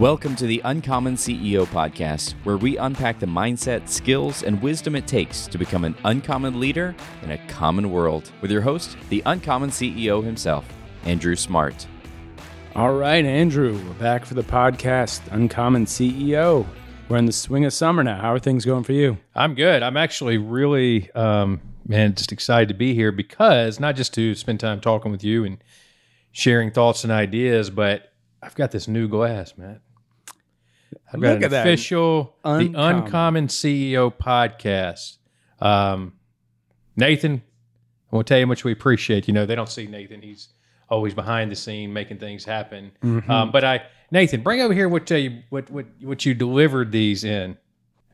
Welcome to the Uncommon CEO podcast, where we unpack the mindset, skills, and wisdom it takes to become an uncommon leader in a common world. With your host, the Uncommon CEO himself, Andrew Smart. All right, Andrew, we're back for the podcast, Uncommon CEO. We're in the swing of summer now. How are things going for you? I'm good. I'm actually really, um, man, just excited to be here because not just to spend time talking with you and sharing thoughts and ideas, but I've got this new glass, man. I've got Look an at that. official the Uncommon. Uncommon CEO podcast. Um, Nathan, I want to tell you how much we appreciate. You know, they don't see Nathan; he's always behind the scene making things happen. Mm-hmm. Um, but I, Nathan, bring over here what uh, you what what what you delivered these in.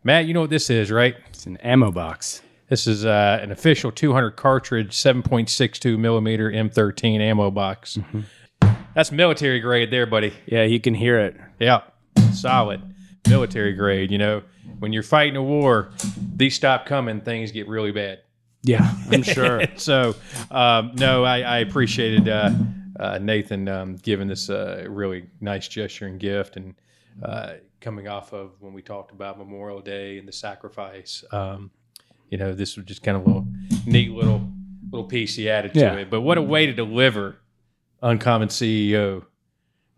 Matt, you know what this is, right? It's an ammo box. This is uh, an official 200 cartridge, 7.62 millimeter M13 ammo box. That's military grade, there, buddy. Yeah, you can hear it. Yeah, solid military grade. You know, when you're fighting a war, these stop coming, things get really bad. Yeah, I'm sure. so, um, no, I, I appreciated uh, uh, Nathan um, giving this uh, really nice gesture and gift, and uh, coming off of when we talked about Memorial Day and the sacrifice. Um, you know, this was just kind of a little neat little little piece he added to Yeah. it. But what a way to deliver uncommon CEO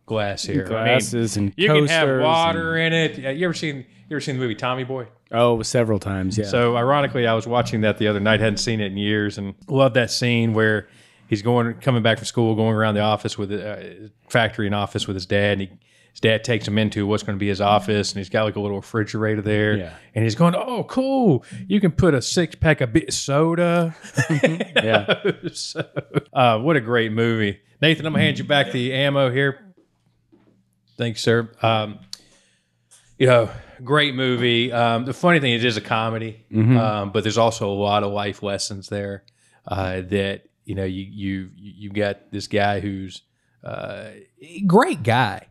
glass here. I mean, Glasses and you can have coasters water in it. You ever seen you ever seen the movie Tommy Boy? oh, several times. Yeah. So ironically, I was watching that the other night. Hadn't seen it in years, and loved that scene where he's going coming back from school, going around the office with uh, factory and office with his dad. And he, his dad takes him into what's going to be his office, and he's got like a little refrigerator there. Yeah. And he's going, "Oh, cool! You can put a six pack of bi- soda." yeah. so, uh, what a great movie, Nathan. I'm gonna hand you back the ammo here. Thanks, sir. Um, you know, great movie. Um, the funny thing is, it is a comedy, um, but there's also a lot of life lessons there uh, that you know you you you got this guy who's uh, a great guy,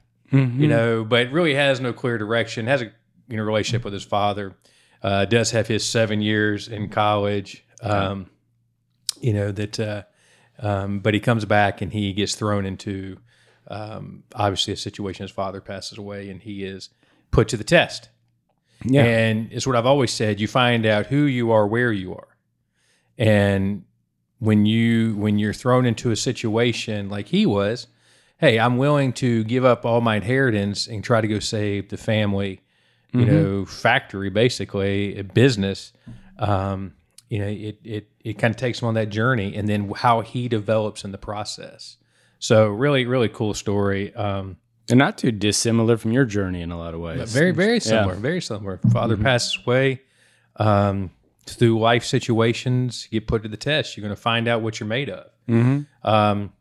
you know, but really has no clear direction. Has a you know relationship with his father. Uh, does have his seven years in college. Um, you know that, uh, um, but he comes back and he gets thrown into um, obviously a situation. His father passes away, and he is put to the test. Yeah. And it's what I've always said: you find out who you are, where you are, and when you when you're thrown into a situation like he was, hey, I'm willing to give up all my inheritance and try to go save the family, you know, factory basically, a business. Um, you know, it it it kind of takes him on that journey, and then how he develops in the process. So really, really cool story. Um, and not too dissimilar from your journey in a lot of ways. very, very similar. Very similar. Father passes away. Um, through life situations, you get put to the test. You're going to find out what you're made of. Um,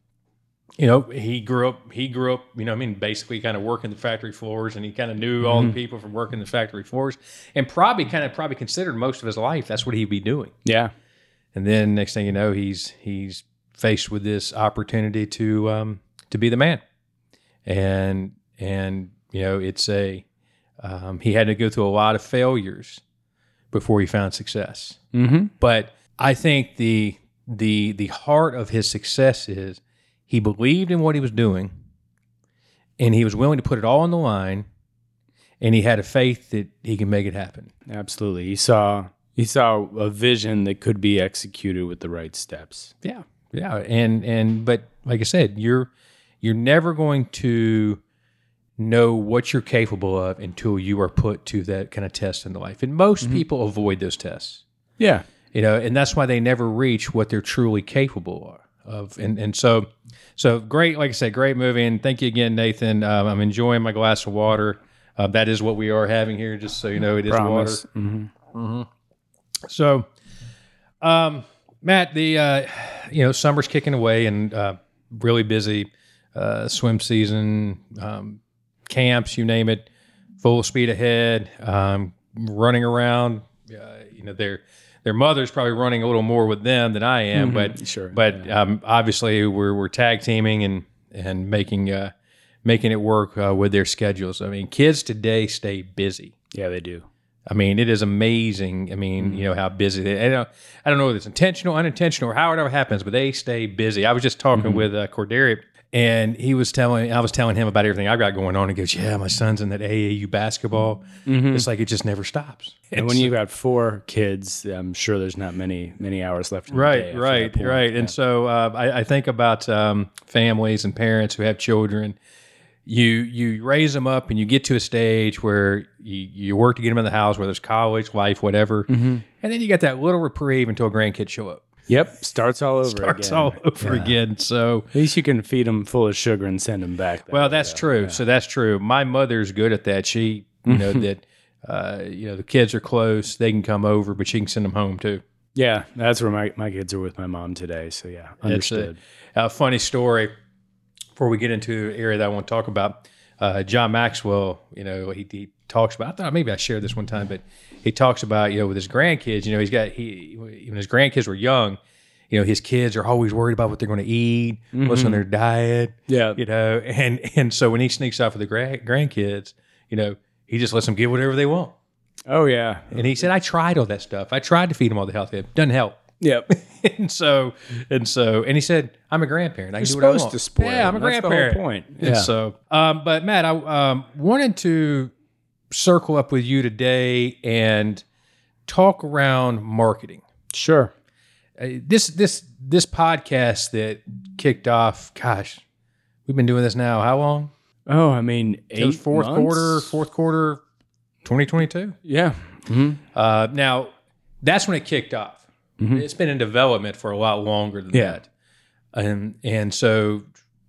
you know, he grew up. He grew up. You know, I mean, basically, kind of working the factory floors, and he kind of knew all the people from working the factory floors, and probably kind of probably considered most of his life that's what he'd be doing. Yeah. And then next thing you know, he's he's faced with this opportunity to um, to be the man, and and you know it's a um, he had to go through a lot of failures before he found success. Mm-hmm. But I think the the the heart of his success is he believed in what he was doing, and he was willing to put it all on the line, and he had a faith that he can make it happen. Absolutely. He saw he saw a vision that could be executed with the right steps. Yeah, yeah, and and but like I said, you're you're never going to know what you're capable of until you are put to that kind of test in the life. And most people avoid those tests, Yeah. you know, and that's why they never reach what they're truly capable of. And and so so great, like I said, great movie. And thank you again, Nathan. Um, I'm enjoying my glass of water. Uh, that is what we are having here, just so you know, it is water. Promise. hmm So, um, Matt, the uh, you know summer's kicking away and uh, really busy uh, swim season, um, camps, you name it, full speed ahead, um, running around. Uh, you know, their their mother's probably running a little more with them than I am, but Sure. but um, obviously we're we're tag teaming and and making uh, making it work uh, with their schedules. I mean, kids today stay busy. Yeah, they do. I mean, it is amazing. I mean, you know how busy they. I don't, I don't know if it's intentional, unintentional, or how it ever happens, but they stay busy. I was just talking with uh, Corderi, and he was telling, I was telling him about everything I got going on. He goes, "Yeah, my son's in that AAU basketball. It's like it just never stops." Mm-hmm. And when you've got four kids, I'm sure there's not many many hours left. In the day right right right and so uh, I, I think about um, families and parents who have children you you raise them up and you get to a stage where you, you work to get them in the house whether it's college life whatever. Mm-hmm. and then you get that little reprieve until grandkids show up. Yep, starts all over starts again. all over again. So At least you can feed them full of sugar and send them back. that well that's though. true. So that's true. My mother's good at that. She you know that uh, you know the kids are close. They can come over but she can send them home too. Yeah, that's where my, my kids are with my mom today. So yeah, understood. a, a funny story before we get into the area that I want to talk about. Uh, John Maxwell, you know, he, he talks about. I thought maybe I shared this one time, but he talks about you know with his grandkids. You know, he's got he when his grandkids were young. You know, his kids are always worried about what they're going to eat, what's on their diet. Yeah. you know, and and so when he sneaks off with the gra- grandkids, you know, he just lets them get whatever they want. Oh yeah. And he said, I tried all that stuff. I tried to feed them all the healthy. It doesn't help. Yep. and so and so and he said i'm a grandparent i can You're do what i supposed want to spoil yeah i'm a them. That's the whole grandparent point. And Yeah. so um but matt i um wanted to circle up with you today and talk around marketing Sure. uh, this this this podcast that kicked off gosh we've been doing this now how long Oh, I mean, it was eight fourth months? quarter fourth quarter 2022 Yeah. hmm Uh, now, that's when it kicked off. It's been in development for a lot longer than Yeah. that, and and so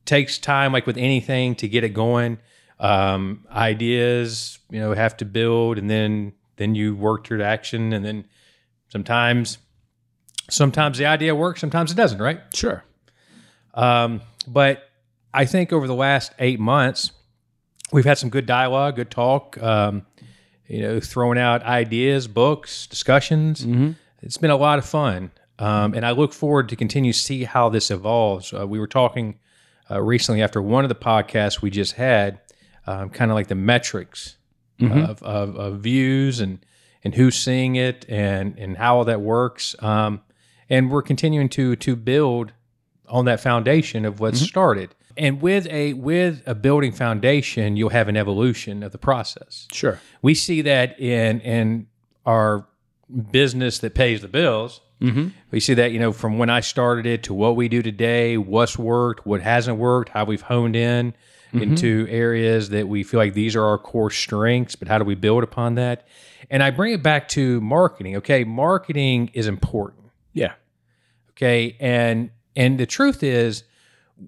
takes time, like with anything, to get it going. Um, ideas, you know, have to build, and then then you work toward action, and then sometimes sometimes the idea works, sometimes it doesn't, right? Sure. Um, but I think over the last eight months, we've had some good dialogue, good talk. Um, you know, throwing out ideas, books, discussions. It's been a lot of fun, um, and I look forward to continue to see how this evolves. Uh, we were talking uh, recently after one of the podcasts we just had, um, kind of like the metrics of, of, of views and and who's seeing it and and how all that works. Um, and we're continuing to to build on that foundation of what's started. And with a with a building foundation, you'll have an evolution of the process. Sure. We see that in in our business that pays the bills. Mm-hmm. We see that you know from when I started it to what we do today, what's worked, what hasn't worked, how we've honed in into areas that we feel like these are our core strengths, but how do we build upon that? And I bring it back to marketing. Okay, marketing is important Yeah. okay and and the truth is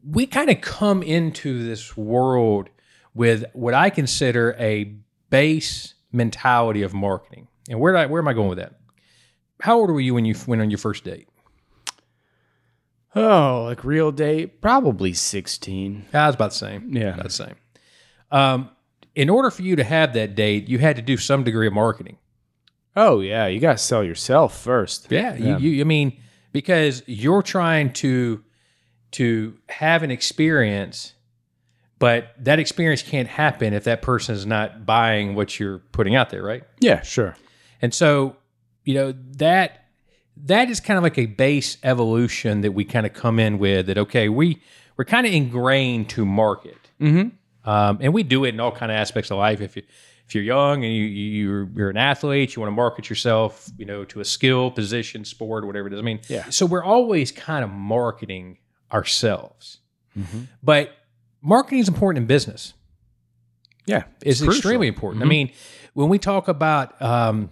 we kind of come into this world with what i consider a base mentality of marketing and where, I, where am i going with that how old were you when you went on your first date Oh, like real date? Probably 16. i was about the same Yeah. about the same um, in order for you to have that date you had to do some degree of marketing Oh, yeah. You got to sell yourself first. Yeah, You, you. I mean, because you're trying to to have an experience, but that experience can't happen if that person is not buying what you're putting out there, right? Yeah, sure. And so, you know that that is kind of like a base evolution that we kind of come in with. That okay, we we're kind of ingrained to market, Mm-hmm. um, and we do it in all kind of aspects of life. If you if you're young and you, you you're, you're an athlete, you want to market yourself, you know, to a skill, position, sport, whatever it is. I mean, Yeah. So we're always kind of marketing ourselves, Mm-hmm. but marketing is important in business. Yeah. It's crucial. extremely important. I mean, when we talk about um,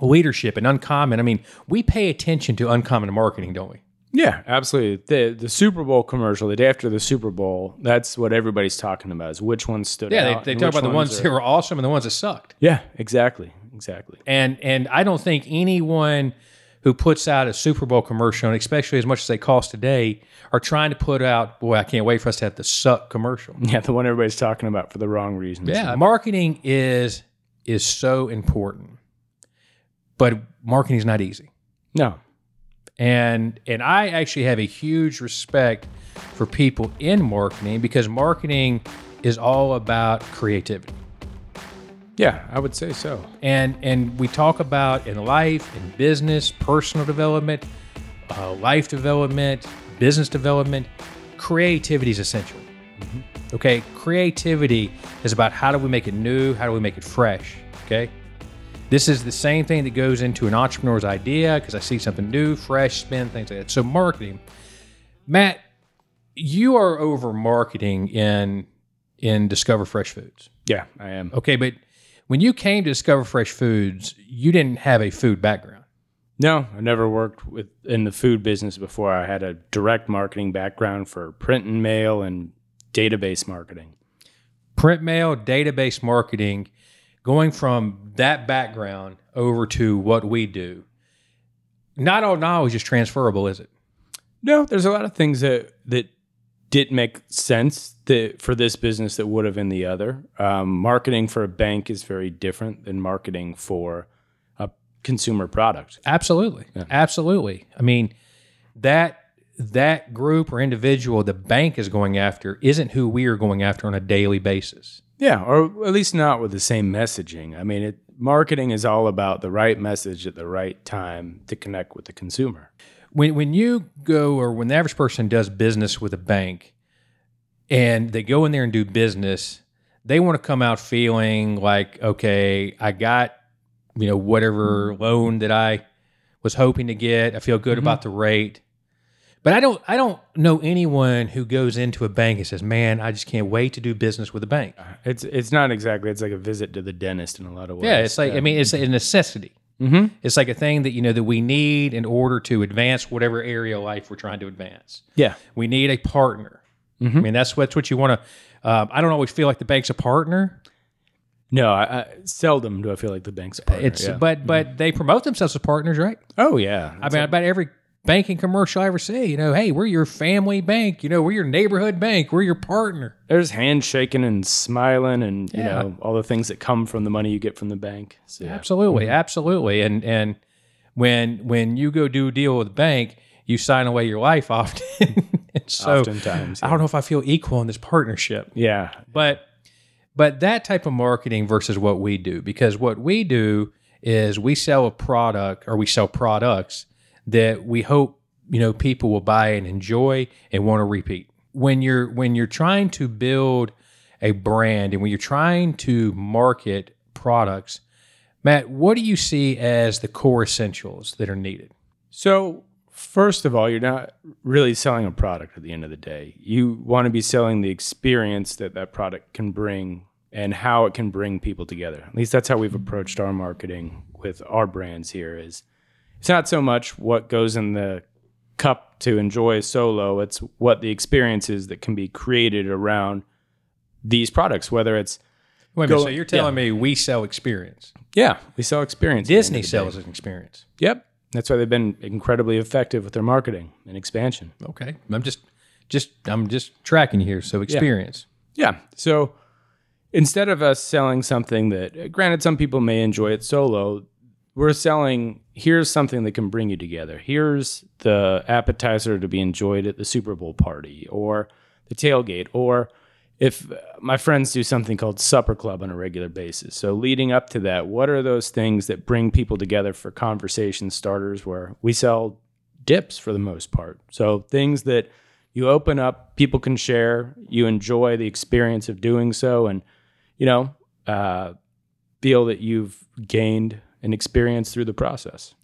leadership and uncommon, I mean, we pay attention to uncommon marketing, don't we? Yeah, absolutely. The the Super Bowl commercial, the day after the Super Bowl, that's what everybody's talking about is which ones stood Yeah, out. they, they talk about the ones are- that were awesome and the ones that sucked. Yeah, exactly. Exactly. And and I don't think anyone who puts out a Super Bowl commercial, and especially as much as they cost today, are trying to put out. Boy, I can't wait for us to have the suck commercial. Yeah, the one everybody's talking about for the wrong reasons. Yeah, marketing is is so important, but marketing is not easy. No. and and I actually have a huge respect for people in marketing because marketing is all about creativity. Yeah, I would say so. And and we talk about in life, in business, personal development, uh, life development, business development, creativity is essential. Okay, creativity is about how do we make it new, how do we make it fresh. Okay, this is the same thing that goes into an entrepreneur's idea because I see something new, fresh, spin things like that. So marketing, Matt, you are over marketing in in Discover Fresh Foods. Yeah, I am. Okay, but when you came to Discover Fresh Foods, you didn't have a food background. No, I never worked with in the food business before. I had a direct marketing background for print and mail and database marketing. Print mail, database marketing, going from that background over to what we do. Not all knowledge is transferable, is it? No, there's a lot of things that that didn't make sense that for this business that would have in the other. Um, marketing for a bank is very different than marketing for a consumer product. Absolutely. Absolutely. I mean, that that group or individual the bank is going after isn't who we are going after on a daily basis. Yeah, or at least not with the same messaging. I mean, it, marketing is all about the right message at the right time to connect with the consumer. When when you go or when the average person does business with a bank and they go in there and do business, they want to come out feeling like, okay, I got, you know, whatever loan that I was hoping to get. I feel good mm-hmm. about the rate. But I don't I don't know anyone who goes into a bank and says, "Man, I just can't wait to do business with a bank." It's it's not exactly. It's like a visit to the dentist in a lot of ways. Yeah, it's like I mean, it's a necessity. Mhm. It's like a thing that you know that we need in order to advance whatever area of life we're trying to advance. yeah, We need a partner. I mean, that's what, that's what you want to. Um, I don't always feel like the bank's a partner. no, I, I seldom do I feel like the bank's a partner. It's yeah. but but they promote themselves as partners, right? oh yeah, I mean, about every banking commercial I ever see, you know, hey, we're your family bank. You know, we're your neighborhood bank. We're your partner. there's handshaking and smiling and you know all the things that come from the money you get from the bank. So, yeah. Absolutely, mm-hmm. absolutely. And and when when you go do a deal with a bank, you sign away your life often. and so Oftentimes, I don't know if I feel equal in this partnership. yeah, But but that type of marketing versus what we do, because what we do is we sell a product or we sell products that we hope you know people will buy and enjoy and want to repeat. When you're when you're trying to build a brand and when you're trying to market products, Matt, what do you see as the core essentials that are needed? So, first of all, you're not really selling a product at the end of the day. You want to be selling the experience that that product can bring and how it can bring people together. At least that's how we've approached our marketing with our brands here is it's not so much what goes in the cup to enjoy solo, it's what the experience is that can be created around these products whether it's Wait a minute, Go- so you're telling me we sell experience. yeah, we sell experience. at the end Disney of the day. sells an experience. Yep. That's why they've been incredibly effective with their marketing and expansion. Okay. I'm just just I'm just tracking here. So experience. Yeah. So instead of us selling something that, granted, some people may enjoy it solo, we're selling here's something that can bring you together. Here's the appetizer to be enjoyed at the Super Bowl party or the tailgate, or if my friends do something called supper club on a regular basis. So leading up to that, what are those things that bring people together for conversation starters where we sell dips for the most part. So things that you open up, people can share, you enjoy the experience of doing so, and you know, uh, feel that you've gained an experience through the process.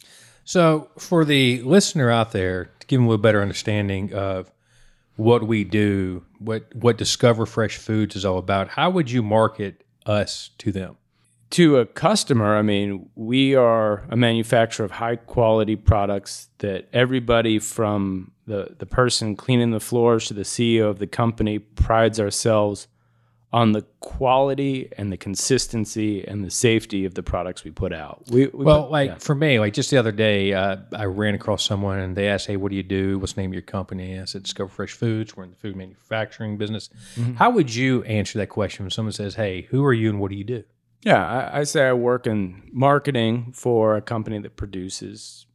So for the listener out there, to give them a little better understanding of what we do, what what Discover Fresh Foods is all about, how would you market us to them? To a customer, I mean, we are a manufacturer of high quality products that everybody from the, the person cleaning the floors to the CEO of the company prides ourselves on the quality and the consistency and the safety of the products we put out. We, we Well, put- like yeah. for me, like just the other day, uh, I ran across someone and they asked, "Hey, what do you do? What's the name of your company?" I said, "Discover Fresh Foods. We're in the food manufacturing business." Mm-hmm. How would you answer that question when someone says, "Hey, who are you and what do you do?" Yeah, I, I say I work in marketing for a company that produces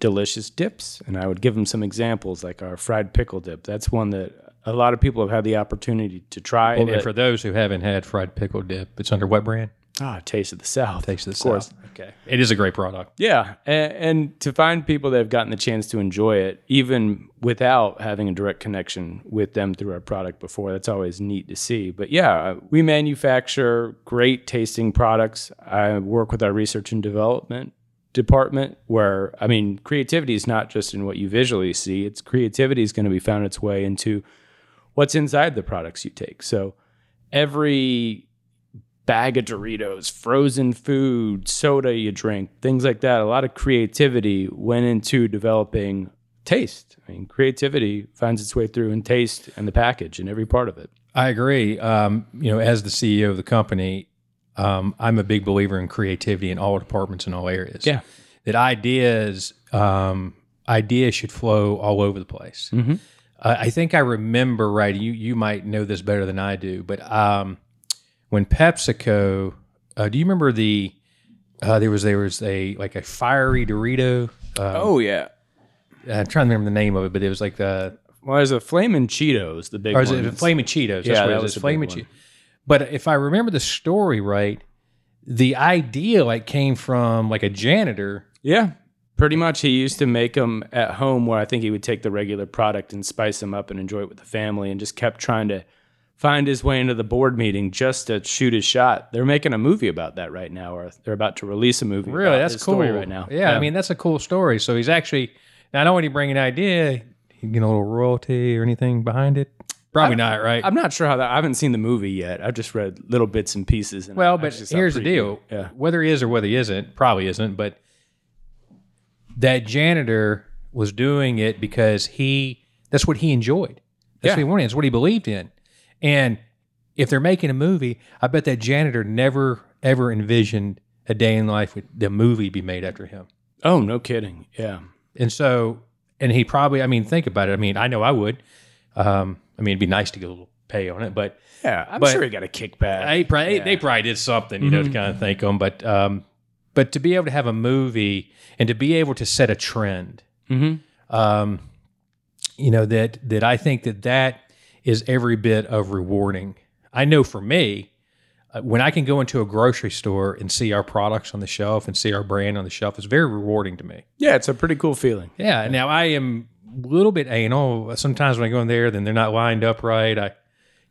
delicious dips, and I would give them some examples, like our fried pickle dip. That's one that a lot of people have had the opportunity to try. Well, and and for those who haven't had fried pickle dip, it's under what brand? Ah, Taste of the South. Taste of the of course. South. Okay, it is a great product. Yeah, and, and to find people that have gotten the chance to enjoy it, even without having a direct connection with them through our product before, that's always neat to see. But yeah, we manufacture great tasting products. I work with our research and development department where I mean creativity is not just in what you visually see. It's creativity is going to be found its way into what's inside the products you take. So every bag of Doritos, frozen food, soda you drink, things like that. A lot of creativity went into developing taste. I mean, creativity finds its way through in taste and the package and every part of it. I agree. Um, you know, as the CEO of the company, um, I'm a big believer in creativity in all departments in all areas. Yeah. That ideas, um, ideas should flow all over the place. Mhm. Uh, I think I remember right. You you might know this better than I do, but um, when PepsiCo, uh, do you remember the? Uh, there was there was a like a fiery Dorito. Um, Oh yeah. I'm trying to remember the name of it, but it was like the Well, it was a Flamin' Cheetos, the big or is it Flaming Cheetos? That's Yeah, that it was a Flaming. Cheetos. But if I remember the story right, the idea like came from like a janitor. Yeah, pretty much. He used to make them at home, where I think he would take the regular product and spice them up and enjoy it with the family, and just kept trying to find his way into the board meeting just to shoot his shot. They're making a movie about that right now, or they're about to release a movie. Really, about that's cool story right now. Yeah, I mean that's a cool story. So he's actually not only bring an idea, he get a little royalty or anything behind it. Probably not, right? I'm not sure how that. I haven't seen the movie yet. I've just read little bits and pieces. And well, I but saw here's the deal: Yeah, whether he is or whether he isn't, probably isn't. But that janitor was doing it because he that's what he enjoyed. That's Yeah. what he wanted. It's what he believed in. And if they're making a movie, I bet that janitor never ever envisioned a day in life with the movie be made after him. Oh, no kidding. Yeah. And so, and he probably, I mean, think about it. I mean, I know I would. Um, I mean, it'd be nice to get a little pay on it, but Yeah, I'm But- sure he got a kickback. they probably, they probably did something, you know, to kind of thank them. But, um, but to be able to have a movie and to be able to set a trend, hmm um, you know, that, that I think that that is every bit of rewarding. I know for me, uh, when I can go into a grocery store and see our products on the shelf and see our brand on the shelf, it's very rewarding to me. Yeah, it's a pretty cool feeling. Yeah. Now I am a little bit anal. Sometimes when I go in there, then they're not lined up right. I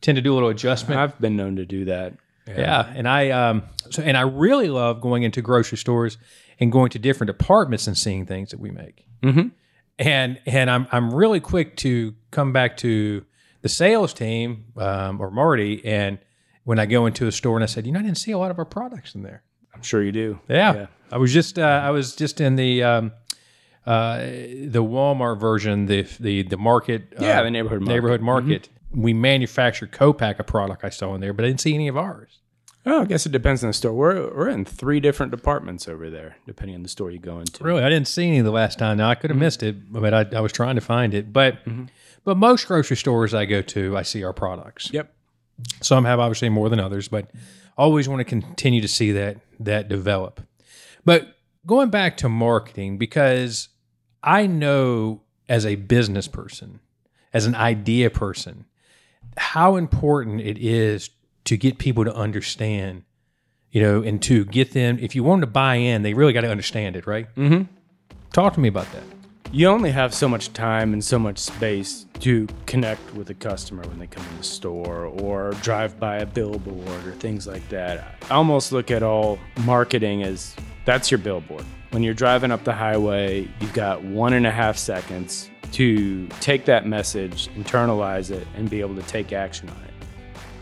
tend to do a little adjustment. I've been known to do that. Yeah. And I um so and I really love going into grocery stores and going to different departments and seeing things that we make. Mhm. And and I'm I'm really quick to come back to the sales team um, or Marty and when I go into a store and I said, you know, I didn't see a lot of our products in there. I'm sure you do. Yeah. Yeah. I was just uh, I was just in the um, uh, the Walmart version, the the the market. Yeah, uh, the neighborhood market. neighborhood market. We manufacture co-pack a product I saw in there, but I didn't see any of ours. Oh, I guess it depends on the store. We're we're in three different departments over there, depending on the store you go into. Really, I didn't see any the last time. Now I could have mm-hmm. missed it, but I, I was trying to find it. But mm-hmm. but most grocery stores I go to, I see our products. Yep. Some have obviously more than others, but always want to continue to see that that develop. But going back to marketing, because I know as a business person, as an idea person, how important it is to get people to understand, you know, and to get them. If you want them to buy in, they really got to understand it, right? Mm-hmm. Talk to me about that. You only have so much time and so much space to connect with a customer when they come in the store or drive by a billboard or things like that. I almost look at all marketing as that's your billboard. When you're driving up the highway, you've got one and a half seconds to take that message, internalize it, and be able to take action on it.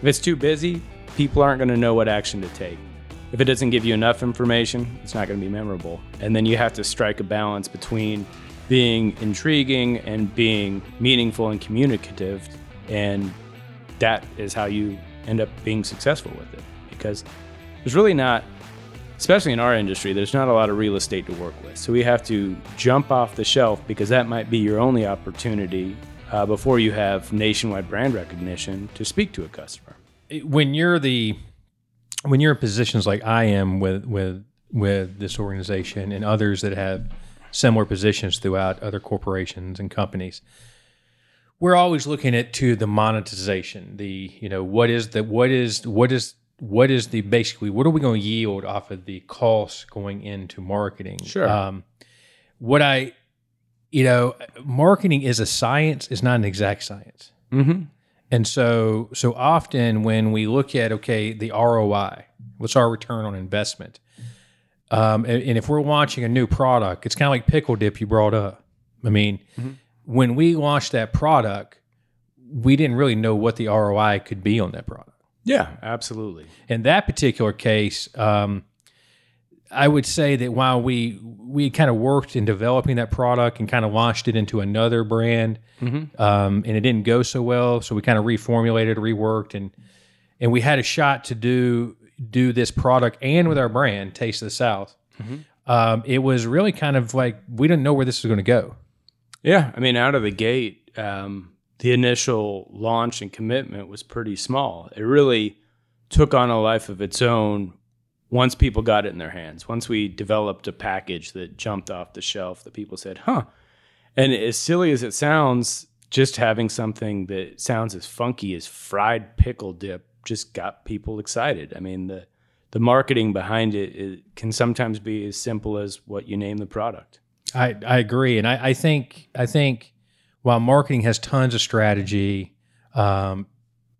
If it's too busy, people aren't going to know what action to take. If it doesn't give you enough information, it's not going to be memorable. And then you have to strike a balance between being intriguing and being meaningful and communicative. And that is how you end up being successful with it. Because there's really not, especially in our industry, there's not a lot of real estate to work with. So we have to jump off the shelf because that might be your only opportunity uh, before you have nationwide brand recognition to speak to a customer. when you're the when you're in positions like I am with with with this organization and others that have similar positions throughout other corporations and companies we're always looking at to the monetization the you know what is the what is what is what is the basically what are we going to yield off of the costs going into marketing? Sure. Um, what I, you know, marketing is a science. It's not an exact science. Mm-hmm. And so, so often when we look at okay, the ROI, what's our return on investment? Um, and, and if we're launching a new product, it's kind of like pickle dip you brought up. I mean, when we launched that product, we didn't really know what the ROI could be on that product. Yeah, absolutely. In that particular case, um, I would say that while we we kind of worked in developing that product and kind of launched it into another brand, um, and it didn't go so well, so we kind of reformulated, reworked, and and we had a shot to do do this product and with our brand, Taste of the South. Um, it was really kind of like we didn't know where this was going to go. Yeah, I mean, out of the gate, um, the initial launch and commitment was pretty small. It really took on a life of its own once people got it in their hands. Once we developed a package that jumped off the shelf, that people said, "Huh." And as silly as it sounds, just having something that sounds as funky as fried pickle dip just got people excited. I mean, the the marketing behind it, it can sometimes be as simple as what you name the product. I, I agree, and I, I think I think while marketing has tons of strategy, um,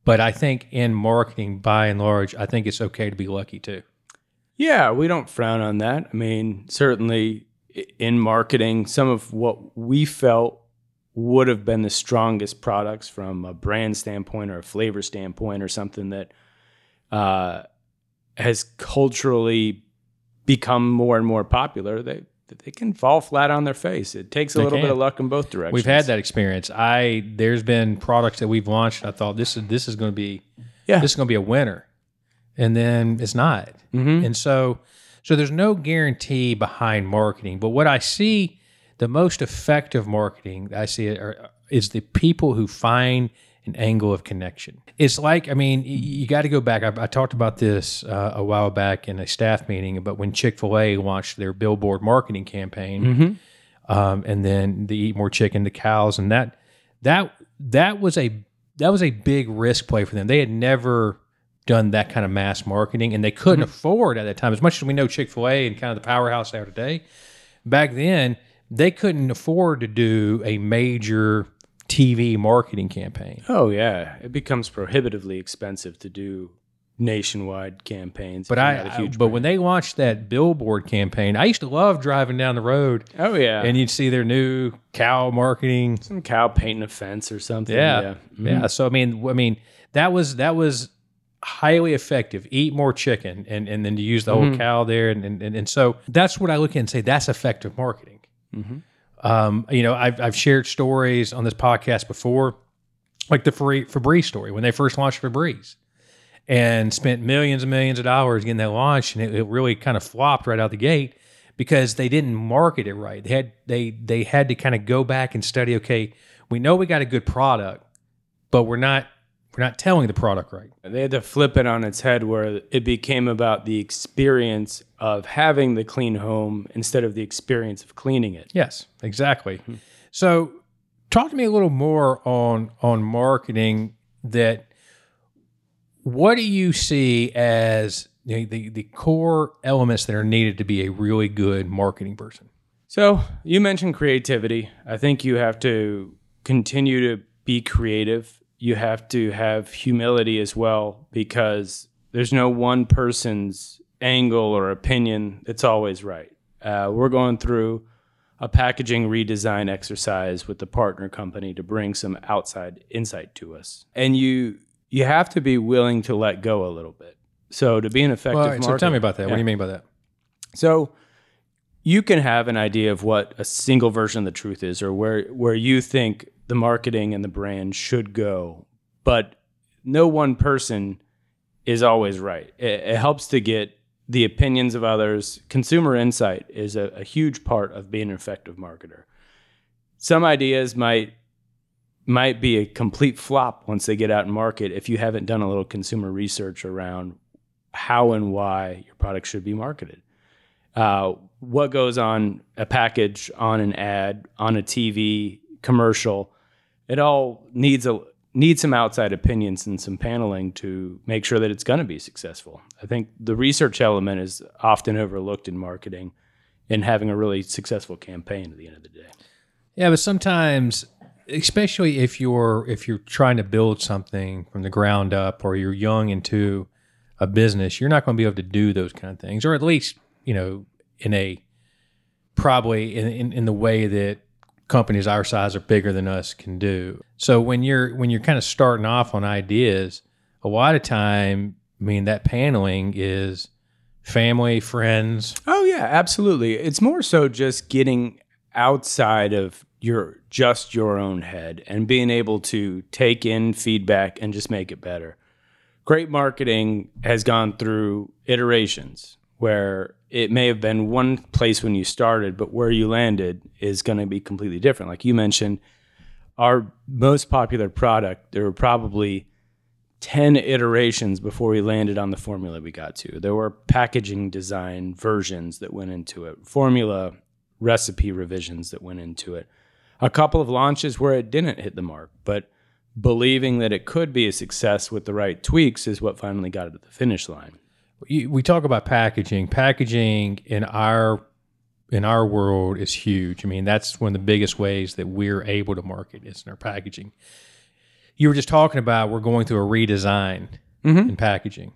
but I think in marketing, by and large, I think it's okay to be lucky too. Yeah, we don't frown on that. I mean, certainly in marketing, some of what we felt would have been the strongest products from a brand standpoint or a flavor standpoint or something that uh, has culturally become more and more popular. They they can fall flat on their face. It takes a They little bit of luck in both directions. We've had that experience. I there's been products that we've launched. I thought this is this is going to be Yeah. this is going to be a winner, and then it's not. Mhm. And so so there's no guarantee behind marketing. But what I see the most effective marketing I see are, is the people who find an angle of connection. It's like I mean you got to go back. I, I talked about this uh, a while back in a staff meeting, but when Chick Fil A launched their billboard marketing campaign um, and then the eat more chicken to cows, and that that that was a that was a big risk play for them. They had never done that kind of mass marketing, and they couldn't mm-hmm. afford at that time. As much as we know Chick Fil A and kind of the powerhouse they are today, back then they couldn't afford to do a major TV marketing campaign. Oh yeah, it becomes prohibitively expensive to do nationwide campaigns. But I, huge but when they launched that billboard campaign, I used to love driving down the road oh yeah, and you'd see their new cow marketing some cow painting a fence or something. Yeah. yeah. Yeah. Mm-hmm. So I mean, I mean, that was that was highly effective. Eat more chicken, and and then to use the old cow there, and, and and and so that's what I look at and say that's effective marketing. Um, you know, I've I've shared stories on this podcast before, like the Febreze story when they first launched Febreze. And spent millions and millions of dollars getting that launched, and it, it really kind of flopped right out the gate because they didn't market it right. They had they they had to kind of go back and study. Okay, we know we got a good product, but we're not we're not telling the product right. They had to flip it on its head where it became about the experience of having the clean home instead of the experience of cleaning it. Yes, exactly. So, talk to me a little more on on marketing. That what do you see as the, the the core elements that are needed to be a really good marketing person? So you mentioned creativity. I think you have to continue to be creative. You have to have humility as well because there's no one person's angle or opinion that's always right. Uh, we're going through a packaging redesign exercise with the partner company to bring some outside insight to us, and you you have to be willing to let go a little bit. So to be an effective Well, so marketer, tell me about that. What do you mean by that? So you can have an idea of what a single version of the truth is or where where you think the marketing and the brand should go, but no one person is always right. It, it helps to get the opinions of others. Consumer insight is a, a huge part of being an effective marketer. Some ideas might might be a complete flop once they get out in market if you haven't done a little consumer research around how and why your product should be marketed uh, what goes on a package, on an ad, on a TV commercial. It all needs a need some outside opinions and some paneling to make sure that it's going to be successful. I think the research element is often overlooked in marketing and having a really successful campaign at the end of the day. Yeah, but sometimes, especially if you're if you're trying to build something from the ground up, or you're young into a business, you're not going to be able to do those kind of things, or at least you know in a probably in, in, in the way that companies our size or bigger than us can do. So when you're when you're kind of starting off on ideas, a lot of time, I mean that paneling is family, friends. Oh yeah, absolutely. It's more so just getting outside of your just your own head and being able to take in feedback and just make it better. Great marketing has gone through iterations where it may have been one place when you started, but where you landed is going to be completely different. Like you mentioned, our most popular product, there were probably 10 iterations before we landed on the formula we got to. There were packaging design versions that went into it, formula recipe revisions that went into it. A couple of launches where it didn't hit the mark, but believing that it could be a success with the right tweaks is what finally got it to the finish line. We talk about packaging. Packaging in our in our world is huge. I mean, that's one of the biggest ways that we're able to market is in our packaging. You were just talking about we're going through a redesign in packaging.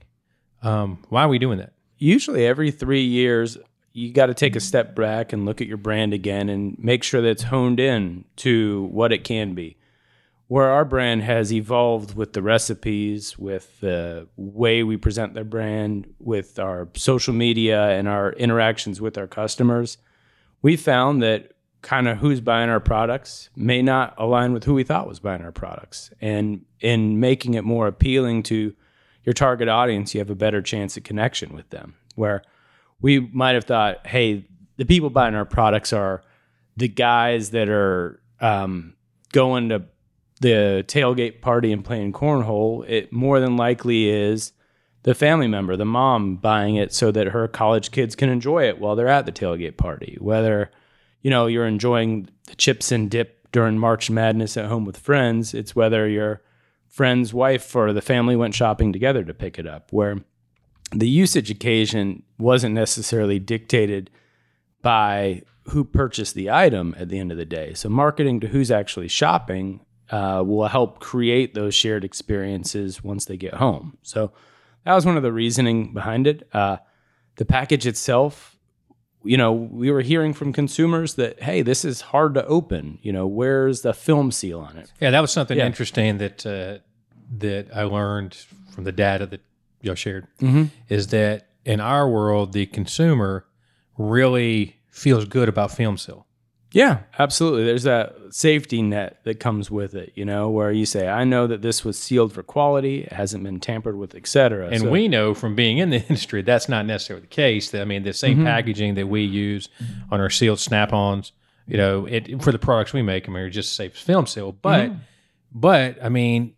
Um, why are we doing that? Usually, every three years, you got to take a step back and look at your brand again and make sure that it's honed in to what it can be. Where our brand has evolved with the recipes, with the way we present their brand, with our social media and our interactions with our customers, we found that kind of who's buying our products may not align with who we thought was buying our products. And in making it more appealing to your target audience, you have a better chance at connection with them. Where we might have thought, hey, the people buying our products are the guys that are um, going to the tailgate party and playing cornhole. It more than likely is the family member, the mom buying it so that her college kids can enjoy it while they're at the tailgate party. Whether you know you're enjoying the chips and dip during March Madness at home with friends, it's whether your friend's wife or the family went shopping together to pick it up. Where the usage occasion wasn't necessarily dictated by who purchased the item at the end of the day. So marketing to who's actually shopping uh, will help create those shared experiences once they get home. So that was one of the reasoning behind it. Uh, the package itself, you know, we were hearing from consumers that hey, this is hard to open. You know, where's the film seal on it? Yeah, that was something Yeah. interesting that uh, that I learned from the data that y'all shared. Is that in our world, the consumer really feels good about film seal. Yeah, absolutely. There's that safety net that comes with it, you know, where you say, I know that this was sealed for quality, it hasn't been tampered with, et cetera. And So- we know from being in the industry that's not necessarily the case. I mean, the same mm-hmm. packaging that we use on our sealed snap-ons, you know, it for the products we make, I mean, it just safe film seal. But, mm-hmm. but I mean,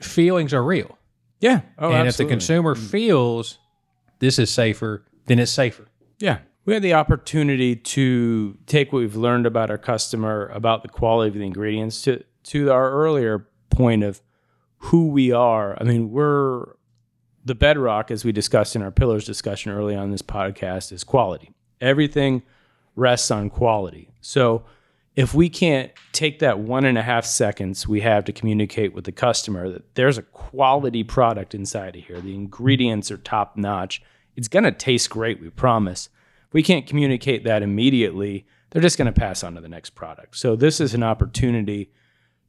feelings are real, yeah. Oh, and if the consumer mm. feels this is safer, then it's safer. Yeah. We had the opportunity to take what we've learned about our customer, about the quality of the ingredients, to, to our earlier point of who we are. I mean, we're the bedrock, as we discussed in our pillars discussion early on this podcast, is quality. Everything rests on quality. So if we can't take that one and a half seconds we have to communicate with the customer that there's a quality product inside of here, the ingredients are top notch, it's going to taste great, we promise. We can't communicate that immediately, they're just going to pass on to the next product. So this is an opportunity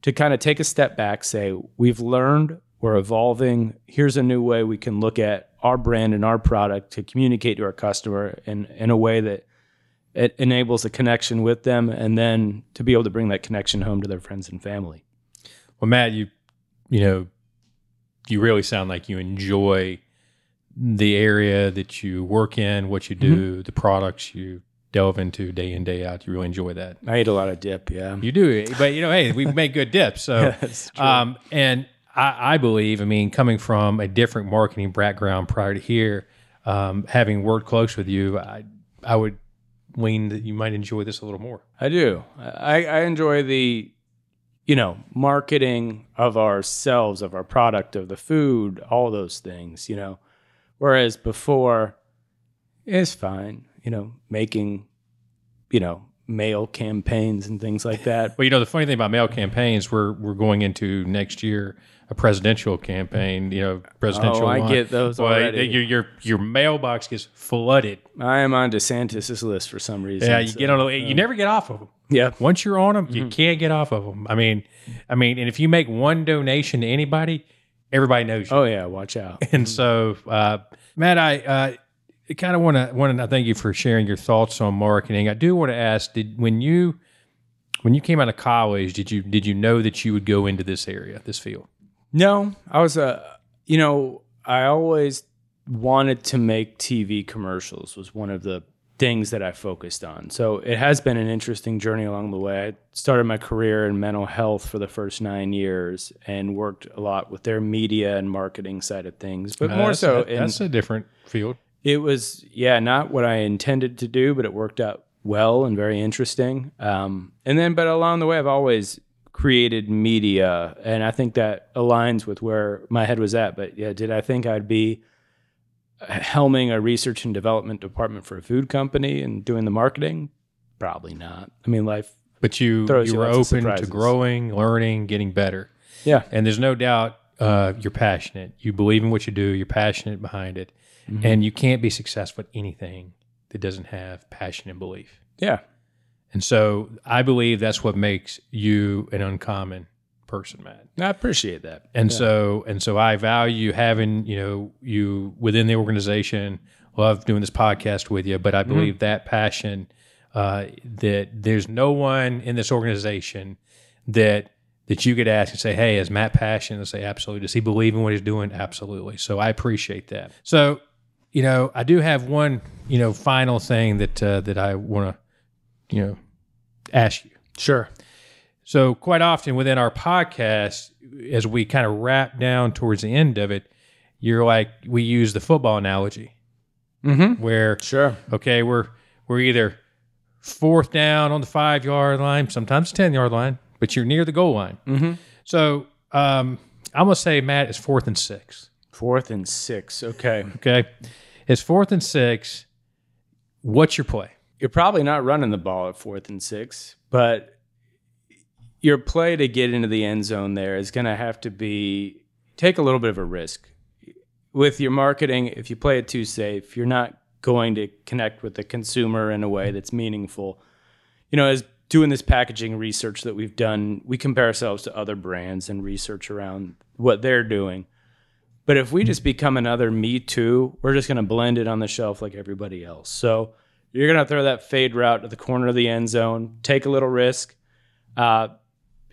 to kind of take a step back, say, we've learned, we're evolving. Here's a new way we can look at our brand and our product to communicate to our customer in, in a way that it enables a connection with them and then to be able to bring that connection home to their friends and family. Well, Matt, you you know, you really sound like you enjoy the area that you work in, what you do, the products you delve into day in day out. You really enjoy that. I eat a lot of dip, yeah. You do, but you know, hey, we make good dips. So, um, and I, I believe, I mean, coming from a different marketing background prior to here, um, having worked close with you, I I would lean that you might enjoy this a little more. I do. I, I enjoy the, you know, marketing of ourselves, of our product, of the food, all those things, you know. Whereas before, it's fine, you know, making, you know, mail campaigns and things like that. Well, you know, the funny thing about mail campaigns, we're we're going into next year a presidential campaign. You know, presidential. Oh, I get those Well, already. Your your your mailbox gets flooded. I am on DeSantis's list for some reason. Yeah, you so- get on. You never get off of them. Yeah. Once you're on them, Mm-hmm. you can't get off of them. I mean, I mean, and if you make one donation to anybody, everybody knows you. Oh yeah, watch out. And so, uh, Matt, I uh, kind of want to want to thank you for sharing your thoughts on marketing. I do want to ask: Did when you when you came out of college, did you did you know that you would go into this area, this field? No, I was a, you know, I always wanted to make TV commercials was one of the things that I focused on. So it has been an interesting journey along the way. I started my career in mental health for the first nine years and worked a lot with their media and marketing side of things, but more That's- so that- in that's a different field. it was yeah not what i intended to do but it worked out well and very interesting um, and then but along the way i've always created media and i think that aligns with where my head was at but yeah did i think i'd be helming a research and development department for a food company and doing the marketing probably not i mean life But you you were open to growing, learning, getting better, yeah and there's no doubt uh, you're passionate. You believe in what you do. You're passionate behind it, Mm-hmm. and you can't be successful at anything that doesn't have passion and belief. yeah And so I believe that's what makes you an uncommon person, Matt. i appreciate that And so and so I value having, you know, you within the organization, love doing this podcast with you, but I believe that passion uh, that there's no one in this organization that that you could ask and say, "Hey, is Matt passionate?" And say, "Absolutely." Does he believe in what he's doing? Absolutely. So I appreciate that. So, you know, I do have one, you know, final thing that uh, that I want to, you know, ask you. sure So quite often within our podcast, as we kind of wrap down towards the end of it, you're like we use the football analogy mm-hmm where sure okay we're we're either fourth down on the five yard line, sometimes ten yard line, but you're near the goal line. mm-hmm So um, I'm gonna say Matt is fourth and six. fourth and six okay Okay, it's fourth and six. What's your play? you're probably not running the ball at fourth and six, but your play to get into the end zone there is going to have to be take a little bit of a risk with your marketing. If you play it too safe, you're not going to connect with the consumer in a way that's meaningful. You know, as doing this packaging research that we've done, we compare ourselves to other brands and research around what they're doing. But if we just become another Me Too, we're just going to blend it on the shelf like everybody else. So you're going to throw that fade route to the corner of the end zone, take a little risk. Uh,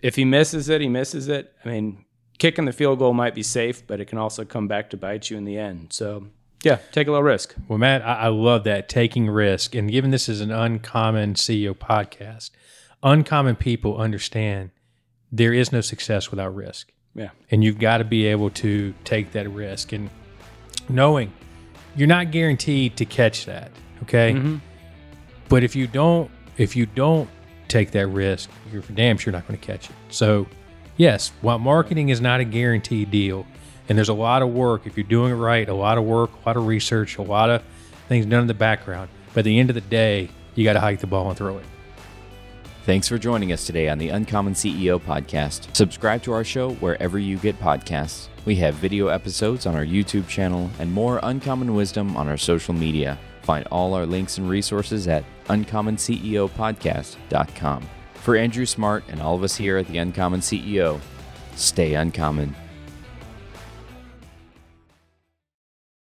if he misses it, he misses it. I mean, kicking the field goal might be safe, but it can also come back to bite you in the end. So, yeah, take a little risk. Well, Matt, I, I love that taking risk. And given this is an uncommon CEO podcast, uncommon people understand there is no success without risk. Yeah. And you've got to be able to take that risk and knowing you're not guaranteed to catch that. Okay. Mhm. But if you don't, if you don't take that risk, you're damn sure not going to catch it. So, yes, while marketing is not a guaranteed deal, and there's a lot of work if you're doing it right, a lot of work, a lot of research, a lot of things done in the background. But at the end of the day, you got to hike the ball and throw it. Thanks for joining us today on the Uncommon CEO podcast. Subscribe to our show wherever you get podcasts. We have video episodes on our YouTube channel and more uncommon wisdom on our social media. Find all our links and resources at uncommonceopodcast.com. For Andrew Smart and all of us here at the Uncommon CEO, stay uncommon.